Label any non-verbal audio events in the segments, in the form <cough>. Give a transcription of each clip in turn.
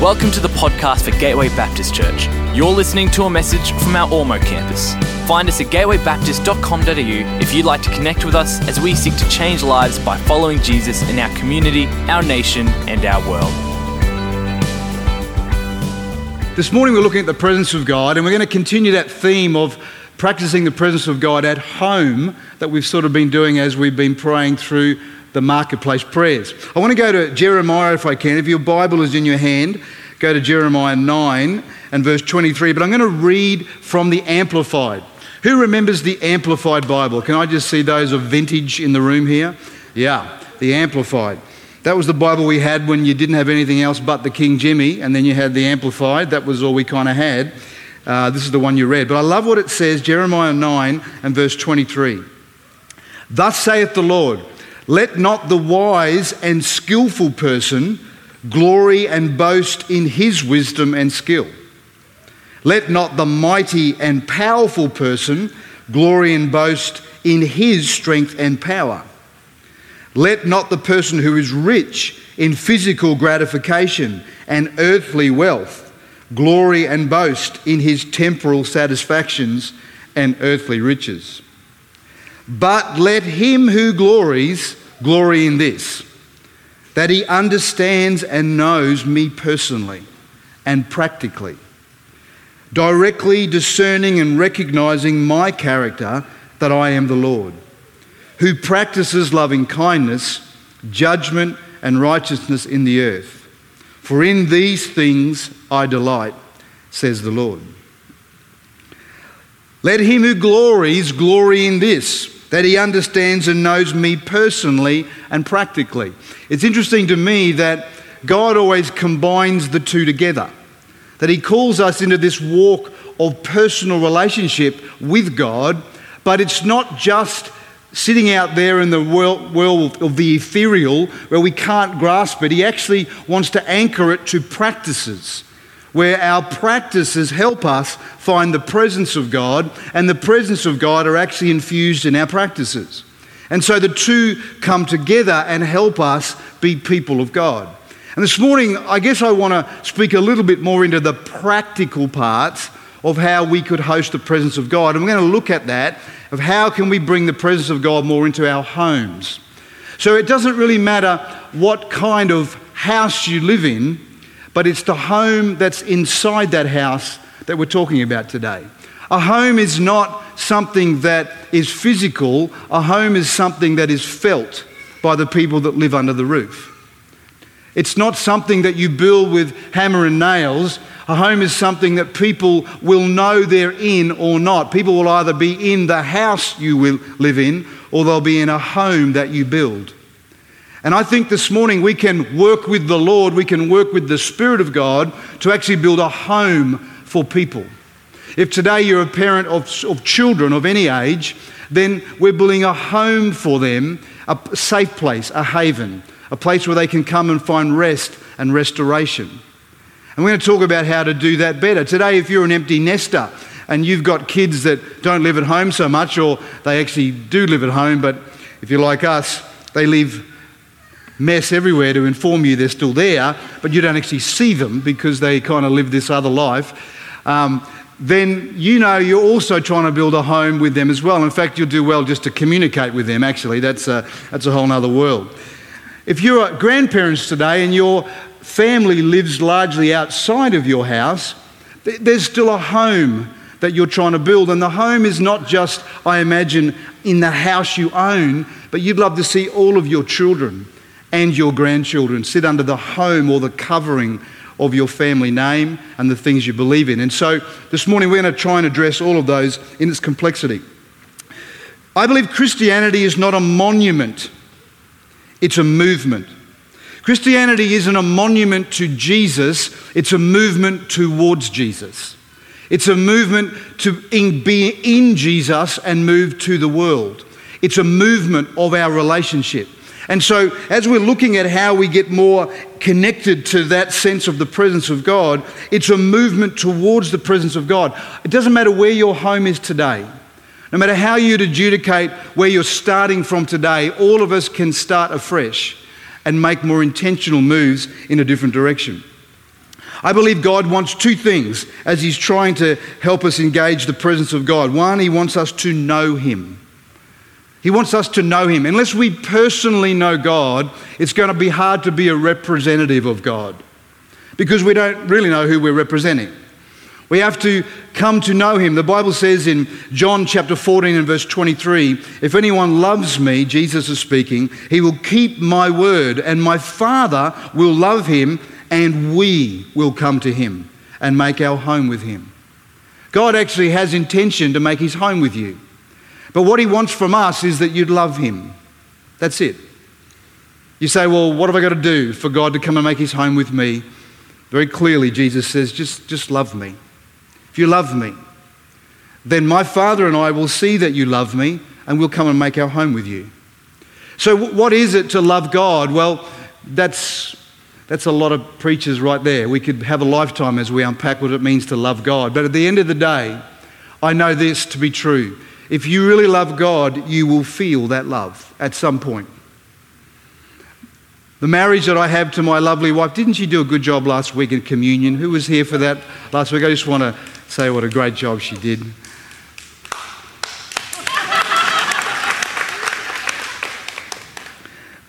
Welcome to the podcast for Gateway Baptist Church. You're listening to a message from our Ormeau campus. Find us at gatewaybaptist.com.au if you'd like to connect with us as we seek to change lives by following Jesus in our community, our nation, and our world. This morning we're looking at the presence of God, and we're going to continue that theme of practicing the presence of God at home that we've sort of been doing as we've been praying through the marketplace prayers. I want to go to Jeremiah if I can. If your Bible is in your hand, go to Jeremiah 9 and verse 23. But I'm going to read from the Amplified. Who remembers the Amplified Bible? Can I just see those of vintage in the room here? Yeah, the Amplified. That was the Bible we had when you didn't have anything else but the King Jimmy, and then you had the Amplified. That was all we kind of had. Uh, this is the one you read. But I love what it says, Jeremiah 9 and verse 23. Thus saith the Lord, let not the wise and skillful person glory and boast in his wisdom and skill. Let not the mighty and powerful person glory and boast in his strength and power. Let not the person who is rich in physical gratification and earthly wealth glory and boast in his temporal satisfactions and earthly riches. But let him who glories glory in this that he understands and knows me personally and practically, directly discerning and recognizing my character that I am the Lord, who practices loving kindness, judgment, and righteousness in the earth. For in these things I delight, says the Lord. Let him who glories glory in this that he understands and knows me personally and practically. It's interesting to me that God always combines the two together, that he calls us into this walk of personal relationship with God, but it's not just sitting out there in the world, world of the ethereal where we can't grasp it. He actually wants to anchor it to practices where our practices help us find the presence of God, and the presence of God are actually infused in our practices. And so the two come together and help us be people of God. And this morning, I guess I want to speak a little bit more into the practical parts of how we could host the presence of God. And we're going to look at that of how can we bring the presence of God more into our homes. So it doesn't really matter what kind of house you live in, but it's the home that's inside that house that we're talking about today. A home is not something that is physical, a home is something that is felt by the people that live under the roof. It's not something that you build with hammer and nails. A home is something that people will know they're in or not. People will either be in the house you will live in or they'll be in a home that you build. And I think this morning we can work with the Lord, we can work with the Spirit of God to actually build a home for people. If today you're a parent of, of children of any age, then we're building a home for them, a safe place, a haven, a place where they can come and find rest and restoration. And we're going to talk about how to do that better. Today, if you're an empty nester and you've got kids that don't live at home so much, or they actually do live at home, but if you're like us, they live mess everywhere to inform you they're still there, but you don't actually see them because they kind of live this other life, um, then you know you're also trying to build a home with them as well. In fact, you'll do well just to communicate with them, actually. That's a, that's a whole other world. If you're grandparents today and your family lives largely outside of your house, there's still a home that you're trying to build. And the home is not just, I imagine, in the house you own, but you'd love to see all of your children and your grandchildren sit under the home or the covering of your family name and the things you believe in. And so this morning we're going to try and address all of those in its complexity. I believe Christianity is not a monument, it's a movement. Christianity isn't a monument to Jesus, it's a movement towards Jesus. It's a movement to be in Jesus and move to the world. It's a movement of our relationship. And so, as we're looking at how we get more connected to that sense of the presence of God, it's a movement towards the presence of God. It doesn't matter where your home is today, no matter how you'd adjudicate where you're starting from today, all of us can start afresh and make more intentional moves in a different direction. I believe God wants two things as He's trying to help us engage the presence of God. One, He wants us to know Him. He wants us to know Him. Unless we personally know God, it's going to be hard to be a representative of God because we don't really know who we're representing. We have to come to know him. The Bible says in John chapter 14 and verse 23 if anyone loves me, Jesus is speaking, he will keep my word, and my Father will love him, and we will come to him and make our home with him. God actually has intention to make his home with you. But what he wants from us is that you'd love him. That's it. You say, well, what have I got to do for God to come and make his home with me? Very clearly, Jesus says, just, just love me. If you love me, then my Father and I will see that you love me and we'll come and make our home with you. So, what is it to love God? Well, that's, that's a lot of preachers right there. We could have a lifetime as we unpack what it means to love God. But at the end of the day, I know this to be true. If you really love God, you will feel that love at some point. The marriage that I have to my lovely wife, didn't she do a good job last week in communion? Who was here for that last week? I just want to say what a great job she did.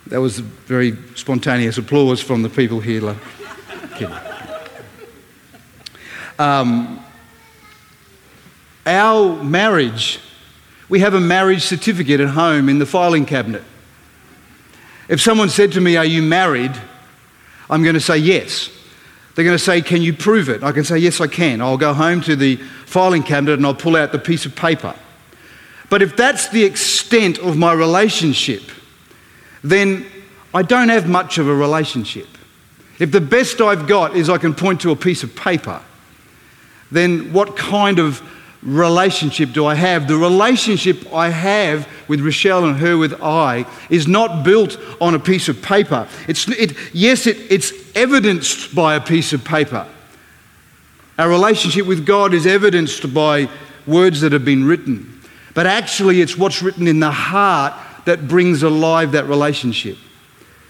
That was very spontaneous applause from the people here. Um, our marriage, we have a marriage certificate at home in the filing cabinet. If someone said to me, Are you married? I'm going to say yes. They're going to say, Can you prove it? I can say, Yes, I can. I'll go home to the filing cabinet and I'll pull out the piece of paper. But if that's the extent of my relationship, then I don't have much of a relationship. If the best I've got is I can point to a piece of paper, then what kind of relationship do I have? The relationship I have with Rochelle and her with I is not built on a piece of paper. It's, it, yes, it, it's evidenced by a piece of paper. Our relationship with God is evidenced by words that have been written. But actually, it's what's written in the heart that brings alive that relationship.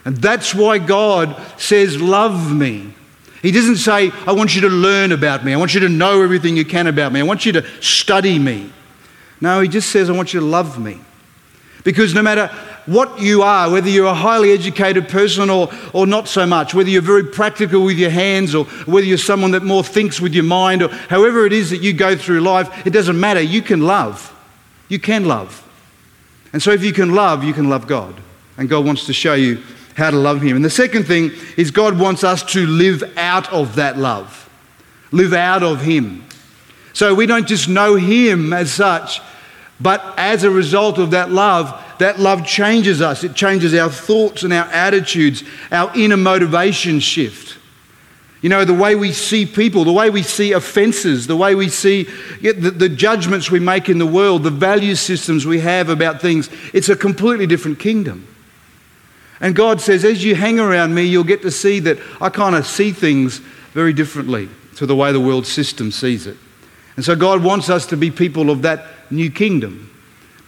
And that's why God says, Love me. He doesn't say, I want you to learn about me. I want you to know everything you can about me. I want you to study me. No, he just says, I want you to love me. Because no matter what you are, whether you're a highly educated person or, or not so much, whether you're very practical with your hands or whether you're someone that more thinks with your mind or however it is that you go through life, it doesn't matter. You can love. You can love. And so if you can love, you can love God. And God wants to show you how to love Him. And the second thing is God wants us to live out of that love, live out of Him. So we don't just know Him as such, but as a result of that love, that love changes us. It changes our thoughts and our attitudes, our inner motivation shift. You know, the way we see people, the way we see offences, the way we see the, the, judgments we make in the world, the value systems we have about things, it's a completely different kingdom. And God says, as you hang around me, you'll get to see that I kind of see things very differently to the way the world system sees it. And so God wants us to be people of that new kingdom.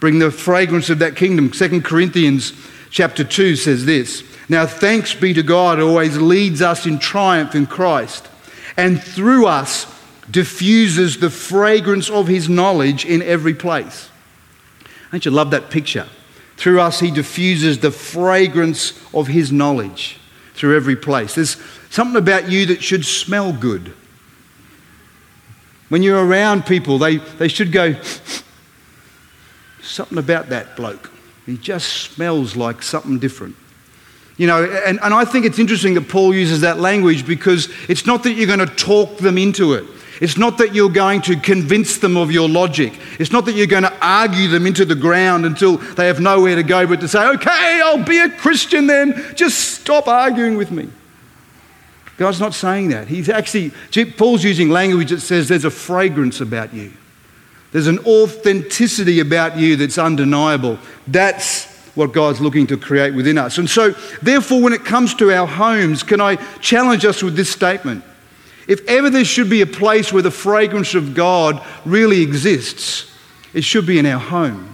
Bring the fragrance of that kingdom. 2 Corinthians chapter 2 says this Now thanks be to God who always leads us in triumph in Christ, and through us diffuses the fragrance of his knowledge in every place. Don't you love that picture? Through us, He diffuses the fragrance of His knowledge through every place. There's something about you that should smell good. When you're around people, they, they should go, something about that bloke. He just smells like something different. You know, and, and I think it's interesting that Paul uses that language because it's not that you're going to talk them into it. It's not that you're going to convince them of your logic. It's not that you're going to argue them into the ground until they have nowhere to go but to say, okay, I'll be a Christian then. Just stop arguing with me. God's not saying that. He's actually, Paul's using language that says there's a fragrance about you. There's an authenticity about you that's undeniable. That's what God's looking to create within us. And so, therefore, when it comes to our homes, can I challenge us with this statement? If ever there should be a place where the fragrance of God really exists, it should be in our home.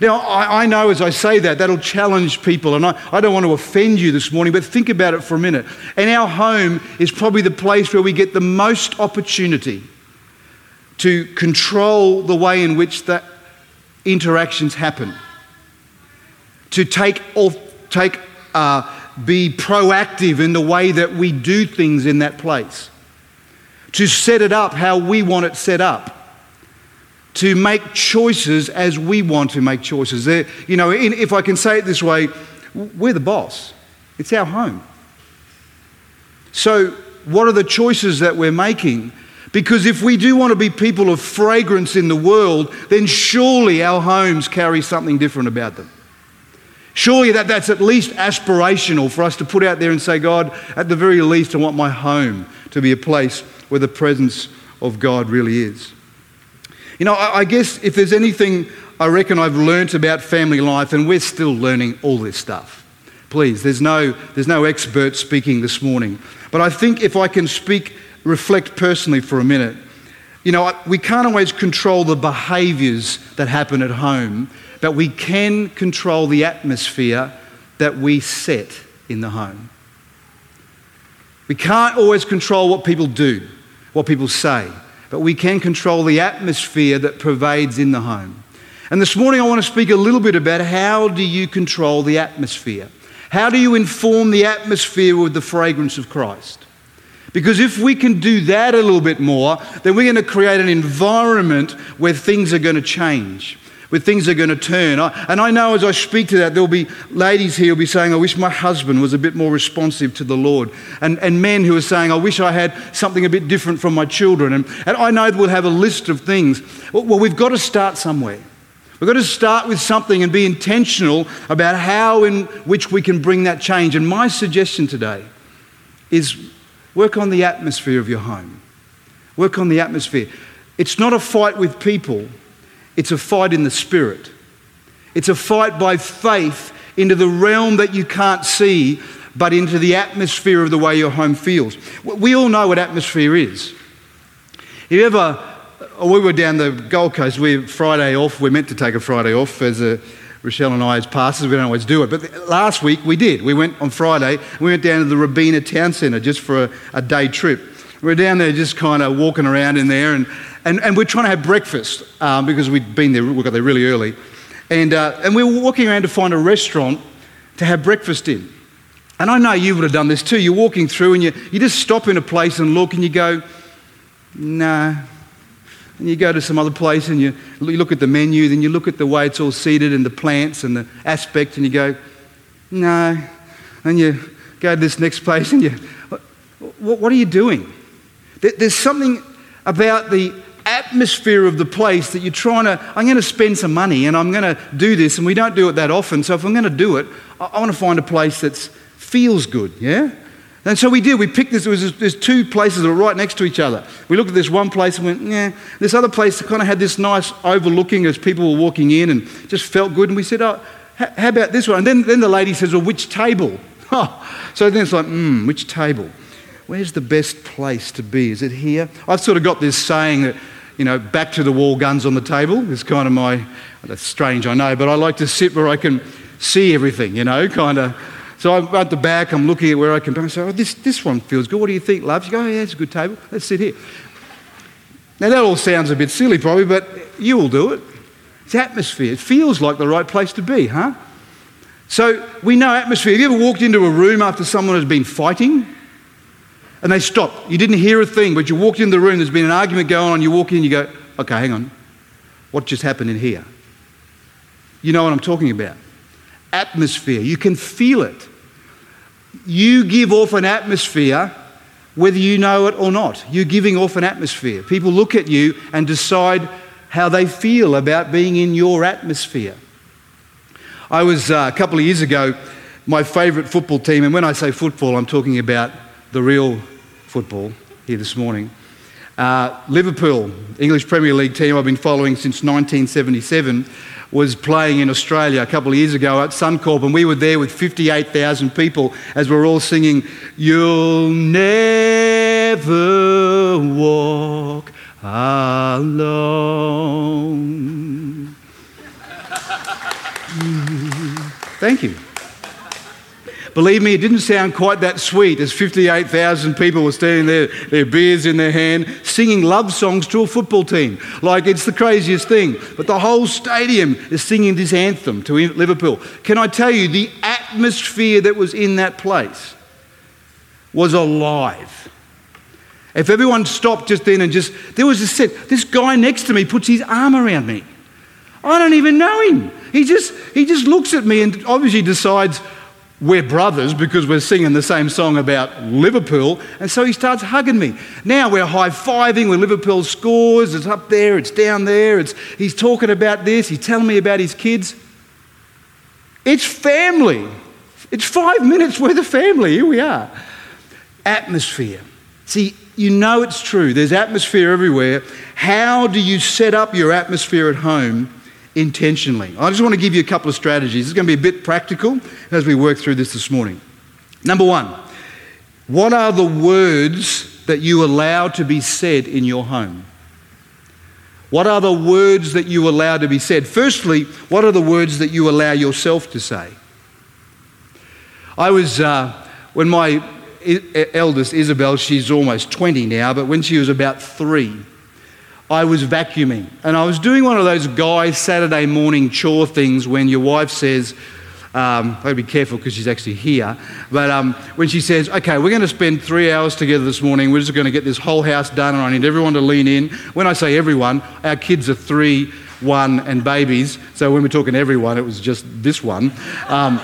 Now, I, I, know as I say that, that'll challenge people, and I, I don't want to offend you this morning, but think about it for a minute. And our home is probably the place where we get the most opportunity to control the way in which the interactions happen, to take, take uh, be proactive in the way that we do things in that place, to set it up how we want it set up to make choices as we want to make choices. There, you know, in, if I can say it this way, we're the boss. It's our home. So, what are the choices that we're making? Because if we do want to be people of fragrance in the world, then surely our homes carry something different about them. Surely that, that's at least aspirational for us to put out there and say, God, at the very least, I want my home to be a place where the presence of God really is. You know, I, I guess if there's anything I reckon I've learnt about family life, and we're still learning all this stuff. Please, there's no, there's no expert speaking this morning. But I think if I can speak, reflect personally for a minute, you know, we can't always control the behaviours that happen at home, but we can control the atmosphere that we set in the home. We can't always control what people do, what people say, but we can control the atmosphere that pervades in the home. And this morning I want to speak a little bit about how do you control the atmosphere? How do you inform the atmosphere with the fragrance of Christ? Because if we can do that a little bit more, then we're going to create an environment where things are going to change where things are going to turn. and I know as I speak to that, there'll be ladies here who'll be saying, I wish my husband was a bit more responsive to the Lord. And, and men who are saying, I wish I had something a bit different from my children. And, and I know we'll have a list of things. Well, well, we've got to start somewhere. We've got to start with something and be intentional about how in which we can bring that change. And my suggestion today is work on the atmosphere of your home. Work on the atmosphere. It's not a fight with people it's a fight in the spirit. It's a fight by faith into the realm that you can't see, but into the atmosphere of the way your home feels. We all know what atmosphere is. If you ever, uh, we were down the Gold Coast, we Friday off, we're meant to take a Friday off as a, Rochelle and I as pastors, we don't always do it. But last week we did. We went on Friday, we went down to the Robina Town Centre just for a, a day trip. We were down there just kind of walking around in there and and, and we're trying to have breakfast um, because we'd been there, we got there really early. And, uh, and we were walking around to find a restaurant to have breakfast in. And I know you would have done this too. You're walking through and you, you just stop in a place and look and you go, nah. And you go to some other place and you, you look at the menu, then you look at the way it's all seated and the plants and the aspect and you go, no. And you go to this next place and you, what, what are you doing? There's something about the atmosphere of the place that you're trying to, I'm going to spend some money and I'm going to do this, and we don't do it that often. So if I'm going to do it, I, I want to find a place that feels good, yeah? And so we did. We picked this. Was, there's two places that were right next to each other. We looked at this one place and went, yeah. This other place kind of had this nice overlooking as people were walking in and just felt good. And we said, oh, how about this one? And then, then the lady says, well, which table? <laughs> So then it's like, hmm, which table? Where's the best place to be? Is it here? I've sort of got this saying that you know, back to the wall, guns on the table is kind of my, that's strange, I know, but I like to sit where I can see everything, you know, kind of. So I'm at the back, I'm looking at where I can I say, oh, this, this one feels good. What do you think, love? You go, oh, yeah, it's a good table. Let's sit here. Now, that all sounds a bit silly, probably, but you will do it. It's atmosphere. It feels like the right place to be, huh? So we know atmosphere. Have you ever walked into a room after someone has been fighting? And they stopped. You didn't hear a thing, but you walked in the room, there's been an argument going on, you walk in, you go, okay, hang on. What just happened in here? You know what I'm talking about. Atmosphere. You can feel it. You give off an atmosphere whether you know it or not. You're giving off an atmosphere. People look at you and decide how they feel about being in your atmosphere. I was uh, a couple of years ago, my favourite football team, and when I say football, I'm talking about the real football here this morning. Uh, Liverpool, English Premier League team I've been following since 1977, was playing in Australia a couple of years ago at Suncorp, and we were there with 58,000 people as we we're all singing, You'll never walk alone. <laughs> Thank you. Believe me, it didn't sound quite that sweet as 58,000 people were standing there, their beers in their hand, singing love songs to a football team. Like it's the craziest thing. But the whole stadium is singing this anthem to Liverpool. Can I tell you, the atmosphere that was in that place was alive. If everyone stopped just then and just, there was a set, this guy next to me puts his arm around me. I don't even know him. He just, he just looks at me and obviously decides, we're brothers because we're singing the same song about Liverpool. And so he starts hugging me. Now we're high fiving when Liverpool scores. It's up there, it's down there. It's, he's talking about this, he's telling me about his kids. It's family. It's five minutes worth of family. Here we are. Atmosphere. See, you know it's true. There's atmosphere everywhere. How do you set up your atmosphere at home intentionally. I just want to give you a couple of strategies. It's going to be a bit practical as we work through this this morning. Number one, what are the words that you allow to be said in your home? What are the words that you allow to be said? Firstly, what are the words that you allow yourself to say? I was, uh, when my eldest Isabel, she's almost 20 now, but when she was about three, I was vacuuming. And I was doing one of those guy Saturday morning chore things when your wife says, um, I've be careful because she's actually here. But um, when she says, okay, we're going to spend three hours together this morning, we're just going to get this whole house done, and I need everyone to lean in. When I say everyone, our kids are three, one, and babies. So when we're talking everyone, it was just this one. Um,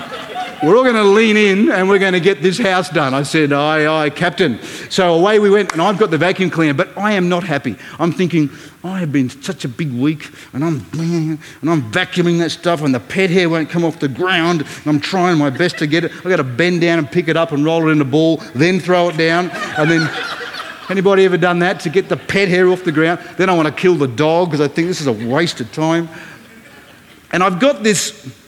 we're all going to lean in and we're going to get this house done. I said, Aye, aye, Captain. So away we went, and I've got the vacuum cleaner, but I am not happy. I'm thinking, I have been such a big week, and I'm and I'm vacuuming that stuff, and the pet hair won't come off the ground, and I'm trying my best to get it. I've got to bend down and pick it up and roll it in a ball, then throw it down, and then. Anybody ever done that to get the pet hair off the ground? Then I want to kill the dog because I think this is a waste of time. And I've got this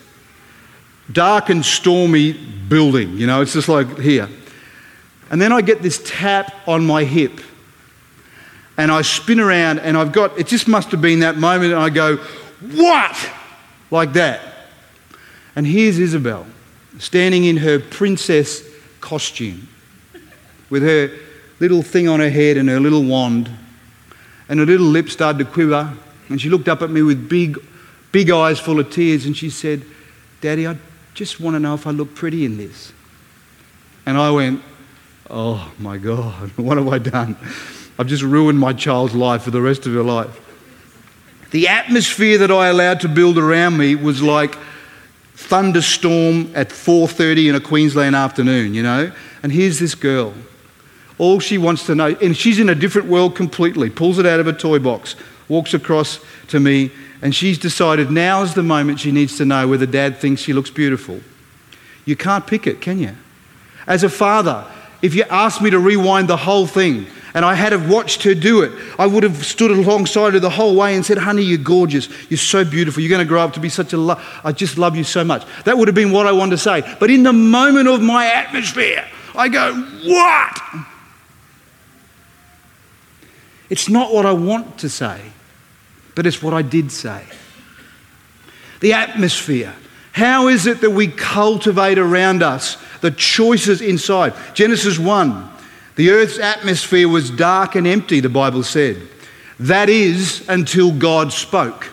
dark and stormy building. You know, it's just like here. And then I get this tap on my hip. And I spin around and I've got, it just must have been that moment. And I go, What? Like that. And here's Isabel standing in her princess costume with her little thing on her head and her little wand. And her little lips started to quiver. And she looked up at me with big, big eyes full of tears and she said, Daddy, I just want to know if I look pretty in this. And I went, Oh my God, <laughs> what have I done? I've just ruined my child's life for the rest of her life. The atmosphere that I allowed to build around me was like thunderstorm at 4:30 in a Queensland afternoon, you know? And here's this girl. All she wants to know, and she's in a different world completely, pulls it out of a toy box, walks across to me and she's decided now is the moment she needs to know whether dad thinks she looks beautiful. You can't pick it, can you? As a father, if you asked me to rewind the whole thing and I had have watched her do it, I would have stood alongside her the whole way and said, Honey, you're gorgeous. You're so beautiful. You're going to grow up to be such a love. I just love you so much. That would have been what I wanted to say. But in the moment of my atmosphere, I go, What? It's not what I want to say but it's what I did say. The atmosphere. How is it that we cultivate around us the choices inside? Genesis 1 the earth's atmosphere was dark and empty, the Bible said. That is until God spoke.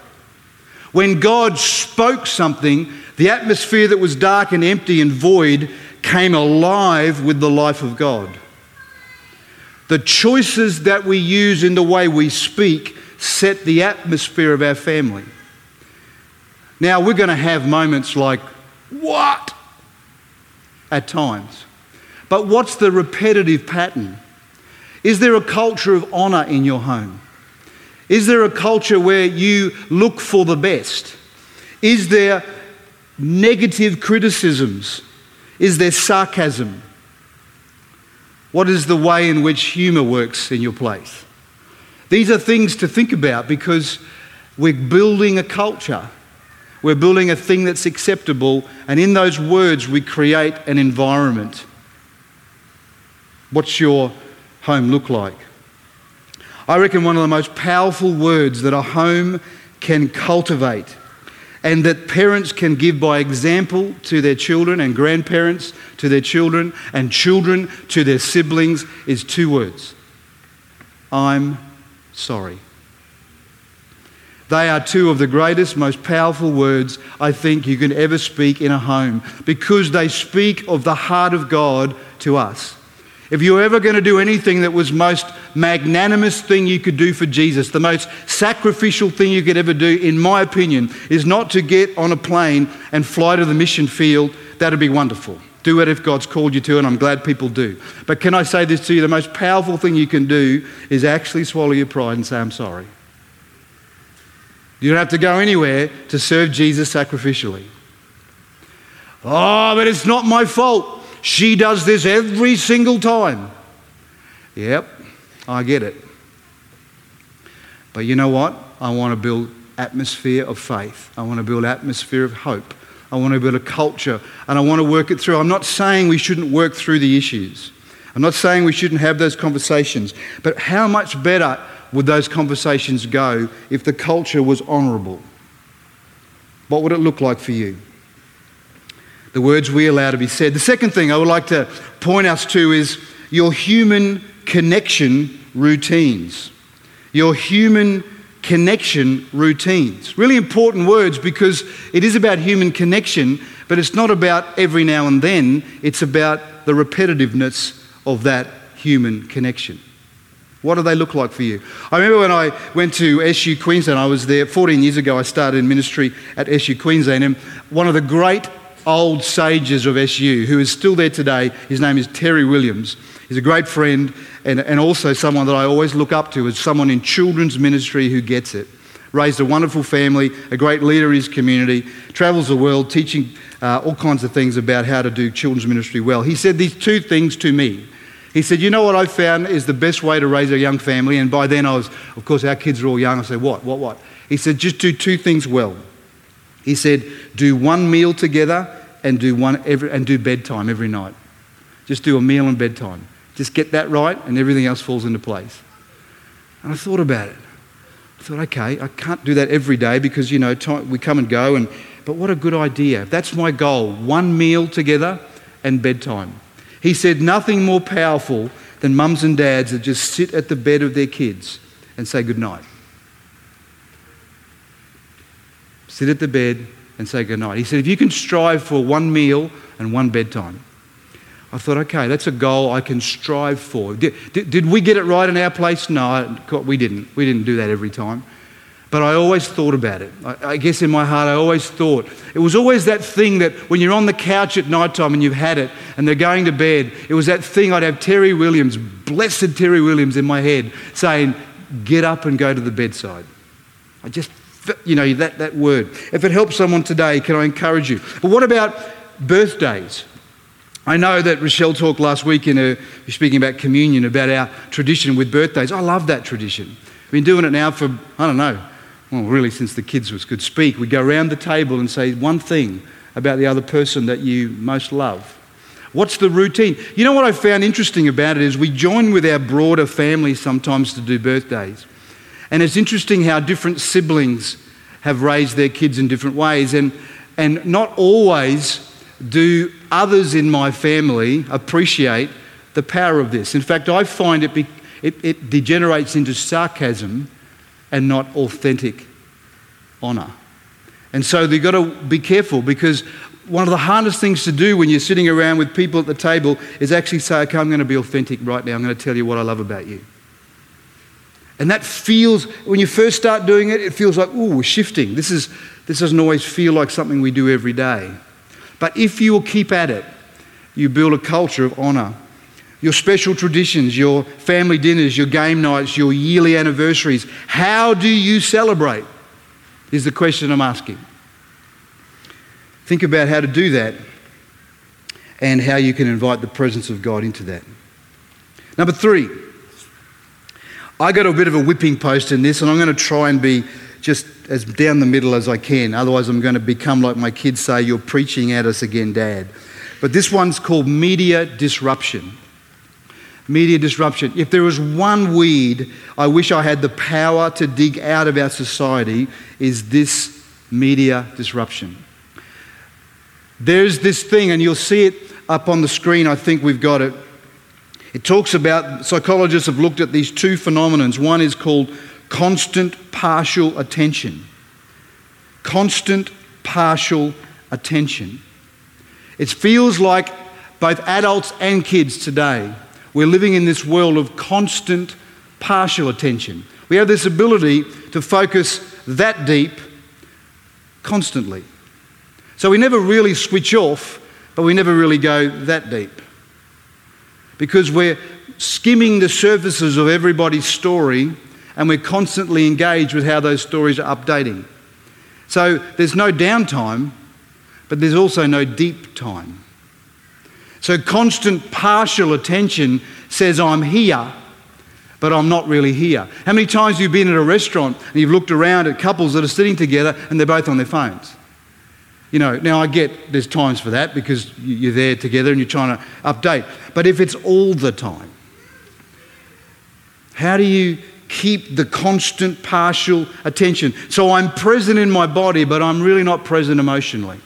When God spoke something, the atmosphere that was dark and empty and void came alive with the life of God. The choices that we use in the way we speak set the atmosphere of our family. Now, we're going to have moments like, what? At times. But what's the repetitive pattern? Is there a culture of honour in your home? Is there a culture where you look for the best? Is there negative criticisms? Is there sarcasm? What is the way in which humour works in your place? These are things to think about because we're building a culture. We're building a thing that's acceptable, and in those words, we create an environment. What's your home look like? I reckon one of the most powerful words that a home can cultivate and that parents can give by example to their children and grandparents to their children and children to their siblings is two words I'm sorry. They are two of the greatest, most powerful words I think you can ever speak in a home because they speak of the heart of God to us. If you're ever going to do anything that was most magnanimous thing you could do for Jesus, the most sacrificial thing you could ever do, in my opinion, is not to get on a plane and fly to the mission field. That'd be wonderful. Do it if God's called you to, and I'm glad people do. But can I say this to you? The most powerful thing you can do is actually swallow your pride and say, I'm sorry. You don't have to go anywhere to serve Jesus sacrificially. Oh, but it's not my fault. She does this every single time. Yep, I get it. But you know what? I want to build atmosphere of faith. I want to build atmosphere of hope. I want to build a culture and I want to work it through. I'm not saying we shouldn't work through the issues. I'm not saying we shouldn't have those conversations. But how much better would those conversations go if the culture was honourable? What would it look like for you? the words we allow to be said. The second thing I would like to point us to is your human connection routines. Your human connection routines. Really important words because it is about human connection, but it's not about every now and then, it's about the repetitiveness of that human connection. What do they look like for you? I remember when I went to SU Queensland, I was there 14 years ago, I started in ministry at SU Queensland, and one of the great old sages of SU who is still there today. His name is Terry Williams. He's a great friend and, and also someone that I always look up to as someone in children's ministry who gets it. Raised a wonderful family, a great leader in his community, travels the world teaching uh, all kinds of things about how to do children's ministry well. He said these two things to me. He said, You know what I found is the best way to raise a young family? And by then I was, of course, our kids are all young. I said, What, what, what? He said, Just do two things well. He said, do one meal together and do, one every, and do bedtime every night. Just do a meal and bedtime. Just get that right, and everything else falls into place. And I thought about it. I thought, okay, I can't do that every day because, you know, time, we come and go, and, but what a good idea. That's my goal one meal together and bedtime. He said, nothing more powerful than mums and dads that just sit at the bed of their kids and say goodnight. Sit at the bed and say goodnight. He said, if you can strive for one meal and one bedtime. I thought, okay, that's a goal I can strive for. Did, did, did we get it right in our place? No, we didn't. We didn't do that every time. But I always thought about it. I, I, guess in my heart, I always thought. It was always that thing that when you're on the couch at night time and you've had it and they're going to bed, it was that thing I'd have Terry Williams, blessed Terry Williams, in my head saying, Get up and go to the bedside. I just you know, that, that word. If it helps someone today, can I encourage you? But what about birthdays? I know that Rochelle talked last week in her speaking about communion, about our tradition with birthdays. I love that tradition. We've been doing it now for, I don't know, well, really since the kids was, could speak. We go around the table and say one thing about the other person that you most love. What's the routine? You know what I found interesting about it is we join with our broader family sometimes to do birthdays. And it's interesting how different siblings have raised their kids in different ways. And, and not always do others in my family appreciate the power of this. In fact, I find it, be, it, it degenerates into sarcasm and not authentic honour. And so you've got to be careful because one of the hardest things to do when you're sitting around with people at the table is actually say, okay, I'm going to be authentic right now. I'm going to tell you what I love about you. And that feels, when you first start doing it, it feels like, ooh, we're shifting. This, is, this doesn't always feel like something we do every day. But if you will keep at it, you build a culture of honour. Your special traditions, your family dinners, your game nights, your yearly anniversaries, how do you celebrate? Is the question I'm asking. Think about how to do that and how you can invite the presence of God into that. Number three, I got a bit of a whipping post in this, and I'm going to try and be just as down the middle as I can. Otherwise, I'm going to become like my kids say, You're preaching at us again, Dad. But this one's called media disruption. Media disruption. If there was one weed I wish I had the power to dig out of our society, is this media disruption. There's this thing, and you'll see it up on the screen. I think we've got it. It talks about, psychologists have looked at these two phenomena. One is called constant partial attention. Constant partial attention. It feels like both adults and kids today, we're living in this world of constant partial attention. We have this ability to focus that deep constantly. So we never really switch off, but we never really go that deep. Because we're skimming the surfaces of everybody's story and we're constantly engaged with how those stories are updating. So there's no downtime, but there's also no deep time. So constant partial attention says, I'm here, but I'm not really here. How many times have you been at a restaurant and you've looked around at couples that are sitting together and they're both on their phones? You know, now I get there's times for that because you're there together and you're trying to update. But if it's all the time, how do you keep the constant partial attention? So I'm present in my body, but I'm really not present emotionally.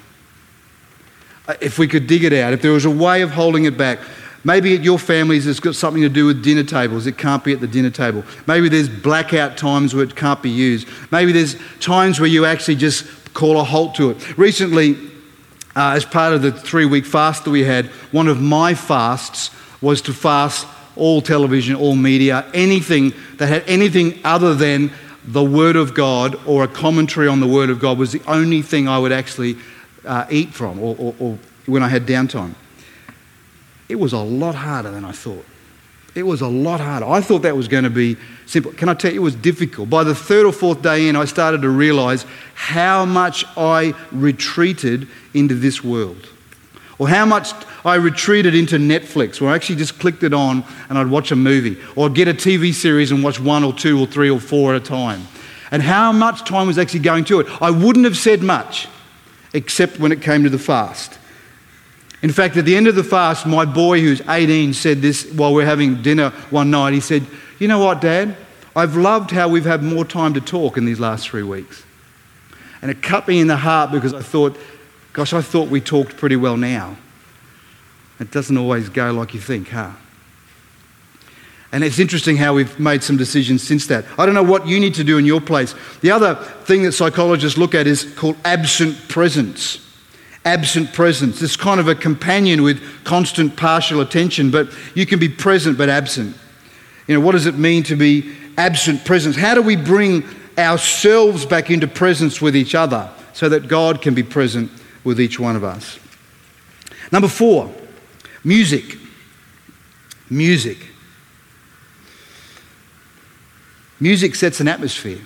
Uh, if we could dig it out, if there was a way of holding it back, Maybe at your families it's got something to do with dinner tables. It can't be at the dinner table. Maybe there's blackout times where it can't be used. Maybe there's times where you actually just call a halt to it. Recently, uh, as part of the three week fast that we had, one of my fasts was to fast all television, all media, anything that had anything other than the Word of God or a commentary on the Word of God was the only thing I would actually uh, eat from or, or, or when I had downtime. It was a lot harder than I thought. It was a lot harder. I thought that was going to be simple. Can I tell you, it was difficult. By the third or fourth day in, I started to realize how much I retreated into this world. Or how much I retreated into Netflix, where I actually just clicked it on and I'd watch a movie. Or get a TV series and watch one or two or three or four at a time. And how much time was actually going to it. I wouldn't have said much, except when it came to the fast. In fact, at the end of the fast, my boy, who's 18, said this while we are having dinner one night. He said, You know what, Dad? I've loved how we've had more time to talk in these last three weeks. And it cut me in the heart because I thought, Gosh, I thought we talked pretty well now. It doesn't always go like you think, huh? And it's interesting how we've made some decisions since that. I don't know what you need to do in your place. The other thing that psychologists look at is called absent presence absent presence. It's kind of a companion with constant partial attention, but you can be present but absent. You know, what does it mean to be absent presence? How do we bring ourselves back into presence with each other so that God can be present with each one of us? Number four, music. Music. Music sets an atmosphere.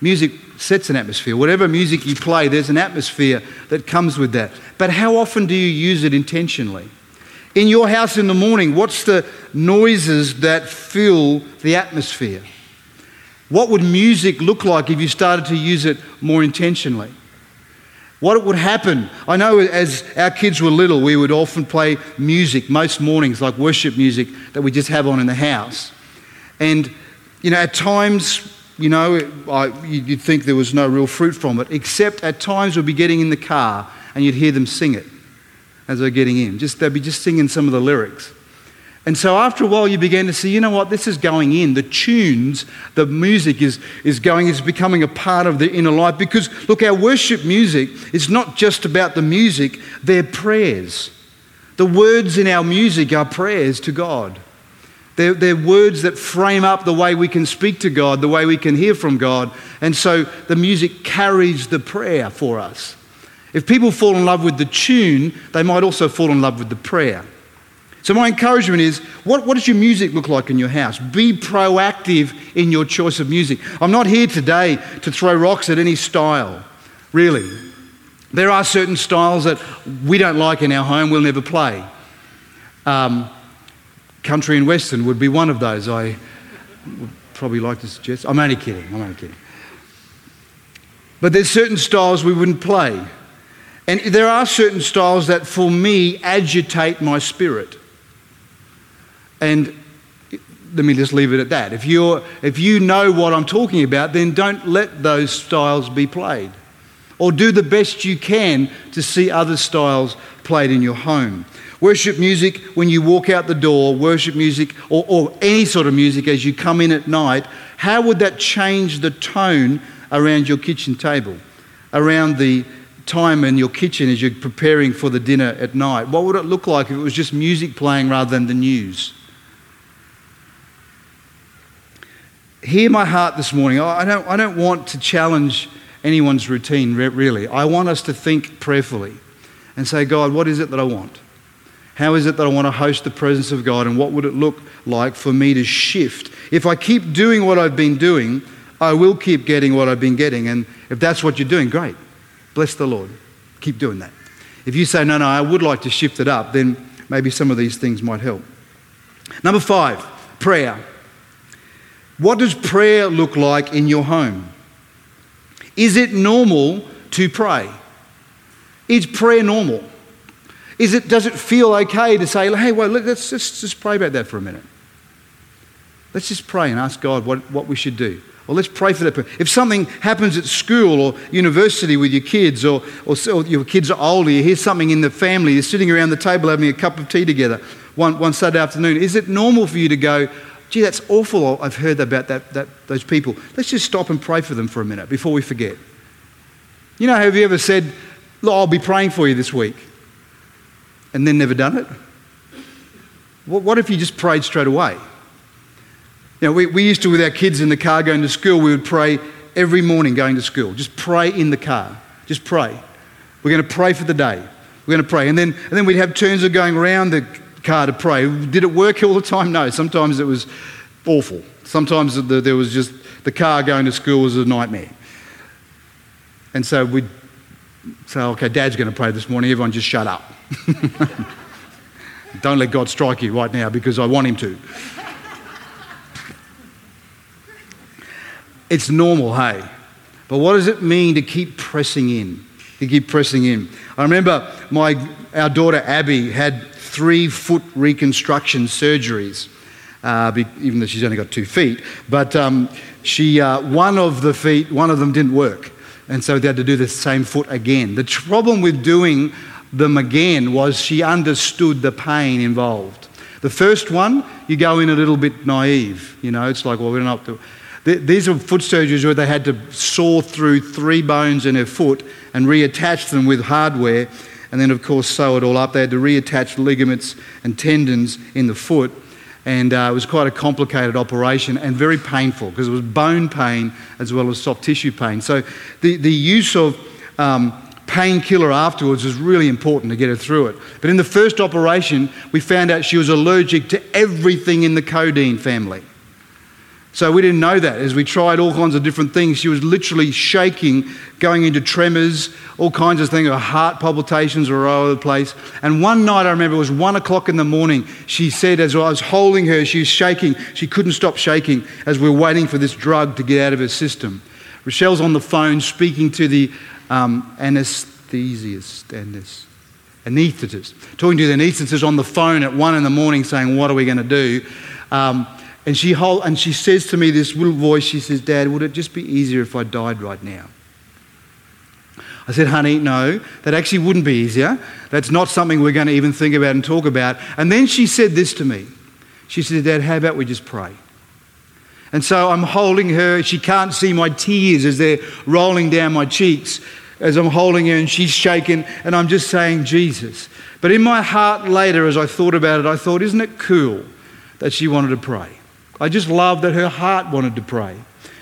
Music sets an atmosphere. Whatever music you play, there's an atmosphere that comes with that. But how often do you use it intentionally? In your house in the morning, what's the noises that fill the atmosphere? What would music look like if you started to use it more intentionally? What would happen? I know as our kids were little, we would often play music most mornings, like worship music that we just have on in the house. And, you know, at times you know, I, you'd think there was no real fruit from it, except at times we'd be getting in the car and you'd hear them sing it as they're getting in. Just, they'd be just singing some of the lyrics. And so after a while, you began to see, you know what, this is going in. The tunes, the music is, is going, is becoming a part of the inner life. Because, look, our worship music is not just about the music, they're prayers. The words in our music are prayers to God. They're, they're, words that frame up the way we can speak to God, the way we can hear from God. And so the music carries the prayer for us. If people fall in love with the tune, they might also fall in love with the prayer. So, my encouragement is what, what does your music look like in your house? Be proactive in your choice of music. I'm not here today to throw rocks at any style, really. There are certain styles that we don't like in our home, we'll never play. Um, country and western would be one of those. I would probably like to suggest. I'm only kidding. I'm only kidding. But there's certain styles we wouldn't play. And there are certain styles that for me agitate my spirit. And let me just leave it at that. If, you're, if you know what I'm talking about, then don't let those styles be played. or do the best you can to see other styles played in your home. Worship music when you walk out the door, worship music, or, or any sort of music as you come in at night, how would that change the tone around your kitchen table, around the time in your kitchen as you're preparing for the dinner at night? What would it look like if it was just music playing rather than the news? Hear my heart this morning. I don't, I don't want to challenge anyone's routine, really. I want us to think prayerfully and say, God, what is it that I want? How is it that I want to host the presence of God? And what would it look like for me to shift? If I keep doing what I've been doing, I will keep getting what I've been getting. And if that's what you're doing, great. Bless the Lord. Keep doing that. If you say, no, no, I would like to shift it up, then maybe some of these things might help. Number five, prayer. What does prayer look like in your home? Is it normal to pray? Is prayer normal? Is it, does it feel okay to say, hey, well, let's just, just pray about that for a minute? Let's just pray and ask God what, what we should do. Or let's pray for that. If something happens at school or university with your kids, or, or, or, your kids are older, you hear something in the family, you're sitting around the table having a cup of tea together one, one Saturday afternoon, is it normal for you to go, gee, that's awful, I've heard about that, that, those people. Let's just stop and pray for them for a minute before we forget. You know, have you ever said, Look, I'll be praying for you this week, and then never done it? What if you just prayed straight away? You know, we, we used to, with our kids in the car going to school, we would pray every morning going to school. Just pray in the car. Just pray. We're going to pray for the day. We're going to pray. And then, and then we'd have turns of going around the car to pray. Did it work all the time? No. Sometimes it was awful. Sometimes the, there was just the car going to school was a nightmare. And so we'd say, okay, Dad's going to pray this morning. Everyone just shut up. <laughs> Don't let God strike you right now because I want him to. It's normal, hey? But what does it mean to keep pressing in? To keep pressing in. I remember my, our daughter Abby had three foot reconstruction surgeries, uh, even though she's only got two feet. But um, she, uh, one of the feet, one of them didn't work. And so they had to do the same foot again. The problem with doing them again was she understood the pain involved. The first one, you go in a little bit naive. You know, it's like, well, we're These were foot surgeries where they had to saw through three bones in her foot and reattach them with hardware, and then, of course, sew it all up. They had to reattach ligaments and tendons in the foot, and uh, it was quite a complicated operation and very painful because it was bone pain as well as soft tissue pain. So, the, the use of um, painkiller afterwards was really important to get her through it. But in the first operation, we found out she was allergic to everything in the codeine family. So we didn't know that. As we tried all kinds of different things, she was literally shaking, going into tremors, all kinds of things. Her heart palpitations were all over the place. And one night, I remember it was one o'clock in the morning. She said, as I was holding her, she was shaking. She couldn't stop shaking as we were waiting for this drug to get out of her system. Rochelle's on the phone speaking to the um, anaesthetist, talking to the anaesthetist on the phone at one in the morning, saying, "What are we going to do?" Um, and she, hold, and she says to me, this little voice, she says, Dad, would it just be easier if I died right now? I said, honey, no, that actually wouldn't be easier. That's not something we're going to even think about and talk about. And then she said this to me. She said, Dad, how about we just pray? And so I'm holding her. She can't see my tears as they're rolling down my cheeks as I'm holding her and she's shaking. And I'm just saying, Jesus. But in my heart later, as I thought about it, I thought, isn't it cool that she wanted to pray? I just love that her heart wanted to pray.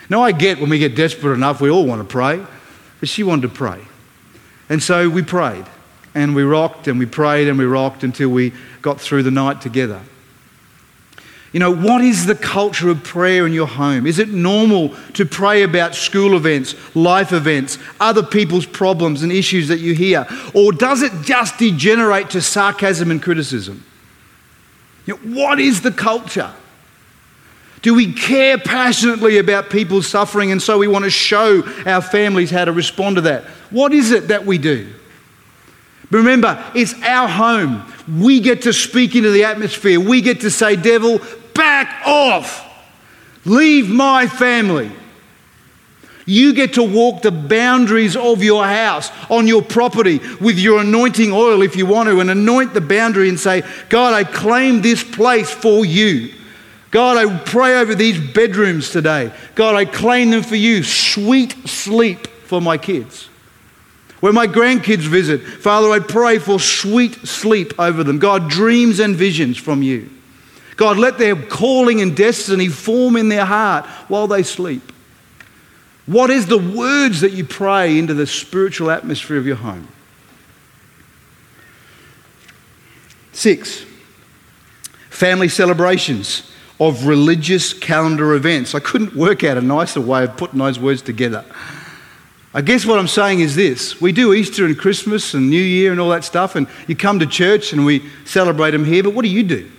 Now, I get when we get desperate enough, we all want to pray, but she wanted to pray. And so we prayed, and we rocked, and we prayed, and we rocked until we got through the night together. You know, what is the culture of prayer in your home? Is it normal to pray about school events, life events, other people's problems and issues that you hear? Or does it just degenerate to sarcasm and criticism? You know, what is the culture? Do we care passionately about people's suffering and so we want to show our families how to respond to that? What is it that we do? But remember, it's our home. We get to speak into the atmosphere. We get to say, Devil, back off. Leave my family. You get to walk the boundaries of your house, on your property, with your anointing oil if you want to, and anoint the boundary and say, God, I claim this place for you. God, I pray over these bedrooms today. God, I claim them for you. Sweet sleep for my kids. When my grandkids visit, Father, I pray for sweet sleep over them. God, dreams and visions from you. God, let their calling and destiny form in their heart while they sleep. What is the words that you pray into the spiritual atmosphere of your home? Six, family celebrations of religious calendar events. I couldn't work out a nicer way of putting those words together. I guess what I'm saying is this we do Easter and Christmas and New Year and all that stuff, and you come to church and we celebrate them here, but what do you do?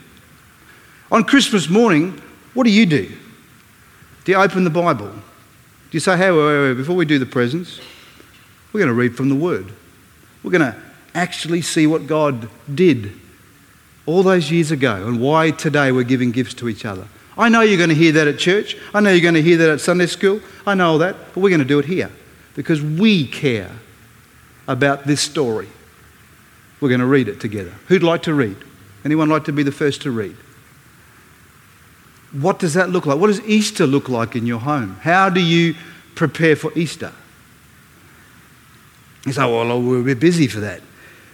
On Christmas morning, what do you do? Do you open the Bible? Do you say, hey, wait, wait, wait, before we do the presents, we're going to read from the Word. We're going to actually see what God did all those years ago and why today we're giving gifts to each other. I know you're going to hear that at church. I know you're going to hear that at Sunday school. I know all that. But we're going to do it here because we care about this story. We're going to read it together. Who'd like to read? Anyone like to be the first to read? What does that look like? What does Easter look like in your home? How do you prepare for Easter? You say, well, we're busy for that.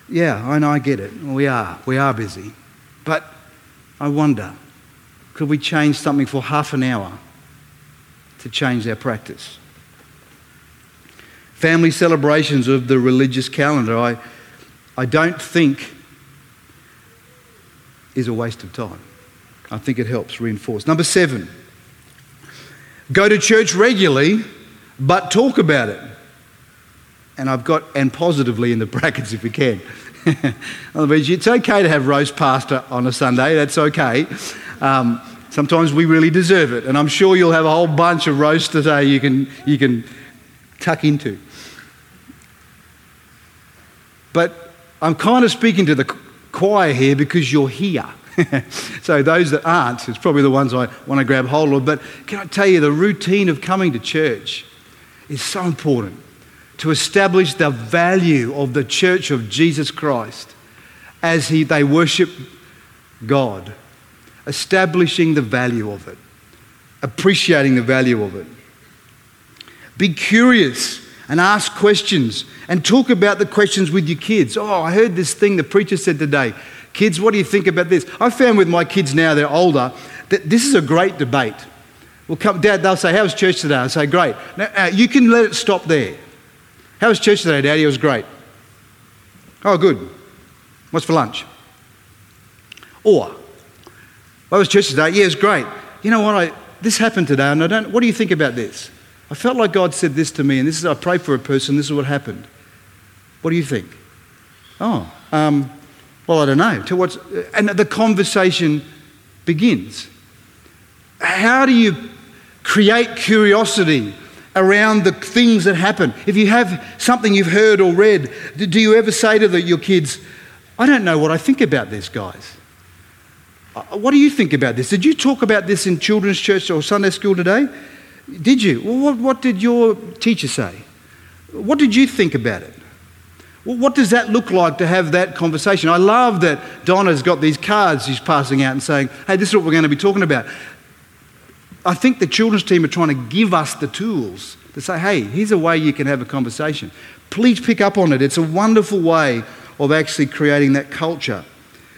Yeah, I know, I get it. We are. We are busy. But I wonder, could we change something for half an hour to change our practice? Family celebrations of the religious calendar, I, I don't think is a waste of time. I think it helps reinforce. Number seven, go to church regularly, but talk about it and I've got and positively in the <laughs> brackets if we can. <laughs> other words, it's okay to have roast pastor on a Sunday. That's okay. Um, sometimes we really deserve it, and I'm sure you'll have a whole bunch of roast today you can you can tuck into. But I'm kind of speaking to the choir here because you're here. <laughs> so those that aren't, it's probably the ones I want to grab hold of. But can I tell you, the routine of coming to church is so important to establish the value of the church of Jesus Christ as he, they worship God, establishing the value of it, appreciating the value of it. Be curious and ask questions and talk about the questions with your kids. Oh, I heard this thing the preacher said today. Kids, what do you think about this? I found with my kids now, they're older, that this is a great debate. Well, come, Dad, they'll say, How was church today? I say, Great. Now, uh, you can let it stop there. How was church today, Daddy? It was great. Oh, good. What's for lunch? Or, what was church today? Yeah, it was great. You know what? I, this happened today, and I don't. What do you think about this? I felt like God said this to me, and this is I prayed for a person. This is what happened. What do you think? Oh, um, well, I don't know. To what's, and the conversation begins. How do you create curiosity around the things that happen. If you have something you've heard or read, do you ever say to the, your kids, I don't know what I think about this, guys? Uh, what do you think about this? Did you talk about this in children's church or Sunday school today? Did you? What, what did your teacher say? What did you think about it? What does that look like to have that conversation? I love that Donna's got these cards she's passing out and saying, hey, this is what we're going to be talking about. I think the children's team are trying to give us the tools to say, hey, here's a way you can have a conversation. Please pick up on it. It's a wonderful way of actually creating that culture.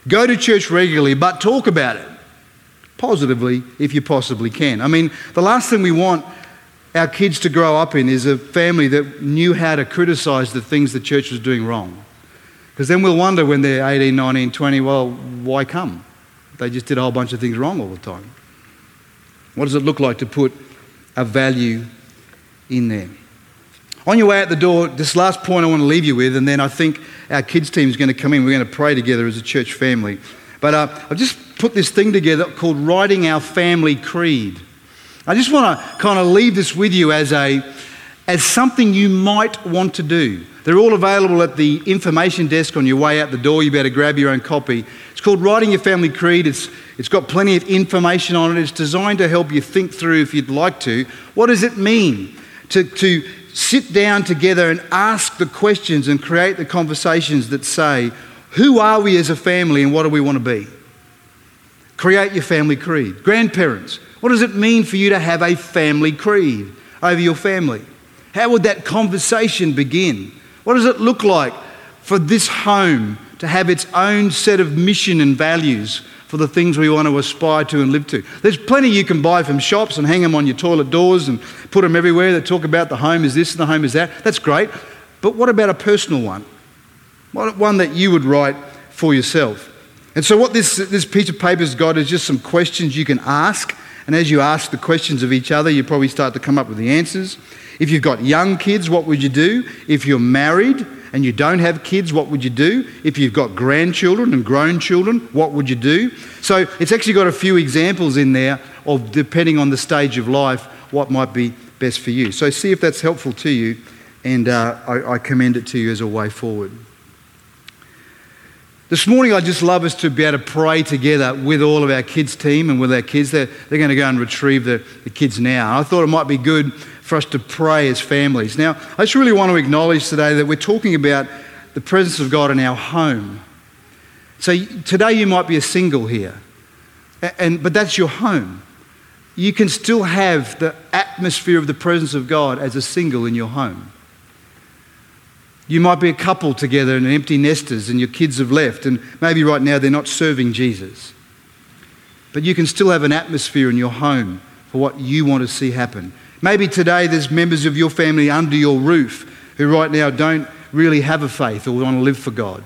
Go to church regularly, but talk about it positively if you possibly can. I mean, the last thing we want our kids to grow up in is a family that knew how to criticize the things the church was doing wrong. Because then we'll wonder when they're 18, 19, 20, well, why come? They just did a whole bunch of things wrong all the time. What does it look like to put a value in there? On your way out the door, this last point I want to leave you with, and then I think our kids' team is going to come in. We're going to pray together as a church family. But uh, I've just put this thing together called Writing Our Family Creed. I just want to kind of leave this with you as, a, as something you might want to do. They're all available at the information desk on your way out the door. You better grab your own copy. It's called Writing Your Family Creed. It's, it's got plenty of information on it. It's designed to help you think through, if you'd like to, what does it mean to, to sit down together and ask the questions and create the conversations that say, who are we as a family and what do we want to be? Create your family creed. Grandparents, what does it mean for you to have a family creed over your family? How would that conversation begin? What does it look like for this home to have its own set of mission and values for the things we want to aspire to and live to. There's plenty you can buy from shops and hang them on your toilet doors and put them everywhere that talk about the home is this and the home is that. That's great. But what about a personal one? One that you would write for yourself. And so, what this, this piece of paper's got is just some questions you can ask. And as you ask the questions of each other, you probably start to come up with the answers. If you've got young kids, what would you do? If you're married, and you don't have kids, what would you do? If you've got grandchildren and grown children, what would you do? So it's actually got a few examples in there of, depending on the stage of life, what might be best for you. So see if that's helpful to you, and uh, I, I commend it to you as a way forward. This morning, I just love us to be able to pray together with all of our kids' team and with our kids. They're, they're going to go and retrieve the, the kids now. I thought it might be good for us to pray as families. Now, I just really want to acknowledge today that we're talking about the presence of God in our home. So today you might be a single here, and, but that's your home. You can still have the atmosphere of the presence of God as a single in your home. You might be a couple together and empty nesters, and your kids have left, and maybe right now they're not serving Jesus. But you can still have an atmosphere in your home for what you want to see happen. Maybe today there's members of your family under your roof who right now don't really have a faith or want to live for God.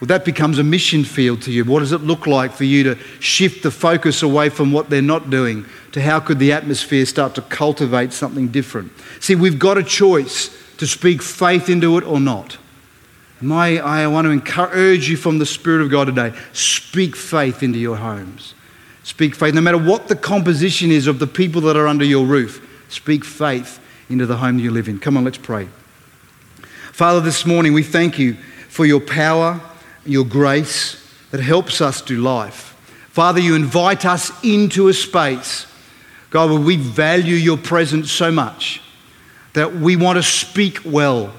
Well, that becomes a mission field to you. What does it look like for you to shift the focus away from what they're not doing to how could the atmosphere start to cultivate something different? See, we've got a choice to speak faith into it or not. My, I want to encourage you from the Spirit of God today speak faith into your homes. Speak faith, no matter what the composition is of the people that are under your roof. Speak faith into the home you live in. Come on, let's pray. Father, this morning we thank you for your power, your grace that helps us do life. Father, you invite us into a space, God, we value your presence so much that we want to speak well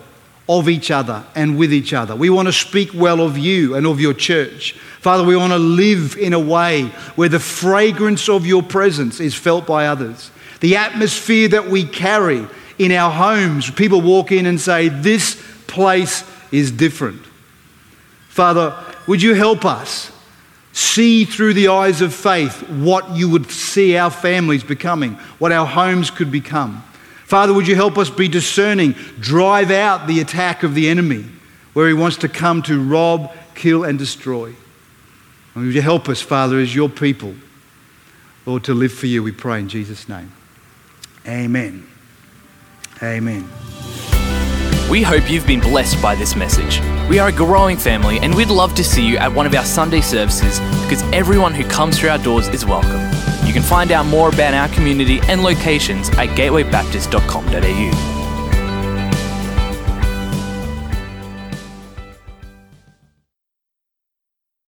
of each other and with each other. We want to speak well of you and of your church. Father, we want to live in a way where the fragrance of your presence is felt by others the atmosphere that we carry in our homes. People walk in and say, This place is different. Father, would you help us see through the eyes of faith what you would see our families becoming, what our homes could become? Father, would you help us be discerning, drive out the attack of the enemy where he wants to come to rob, kill, and destroy? And would you help us, Father, as your people, Lord, to live for you, we pray in Jesus' name. Amen. Amen. We hope you've been blessed by this message. We are a growing family and we'd love to see you at one of our Sunday services because everyone who comes through our doors is welcome. You can find out more about our community and locations at gatewaybaptist.com.au.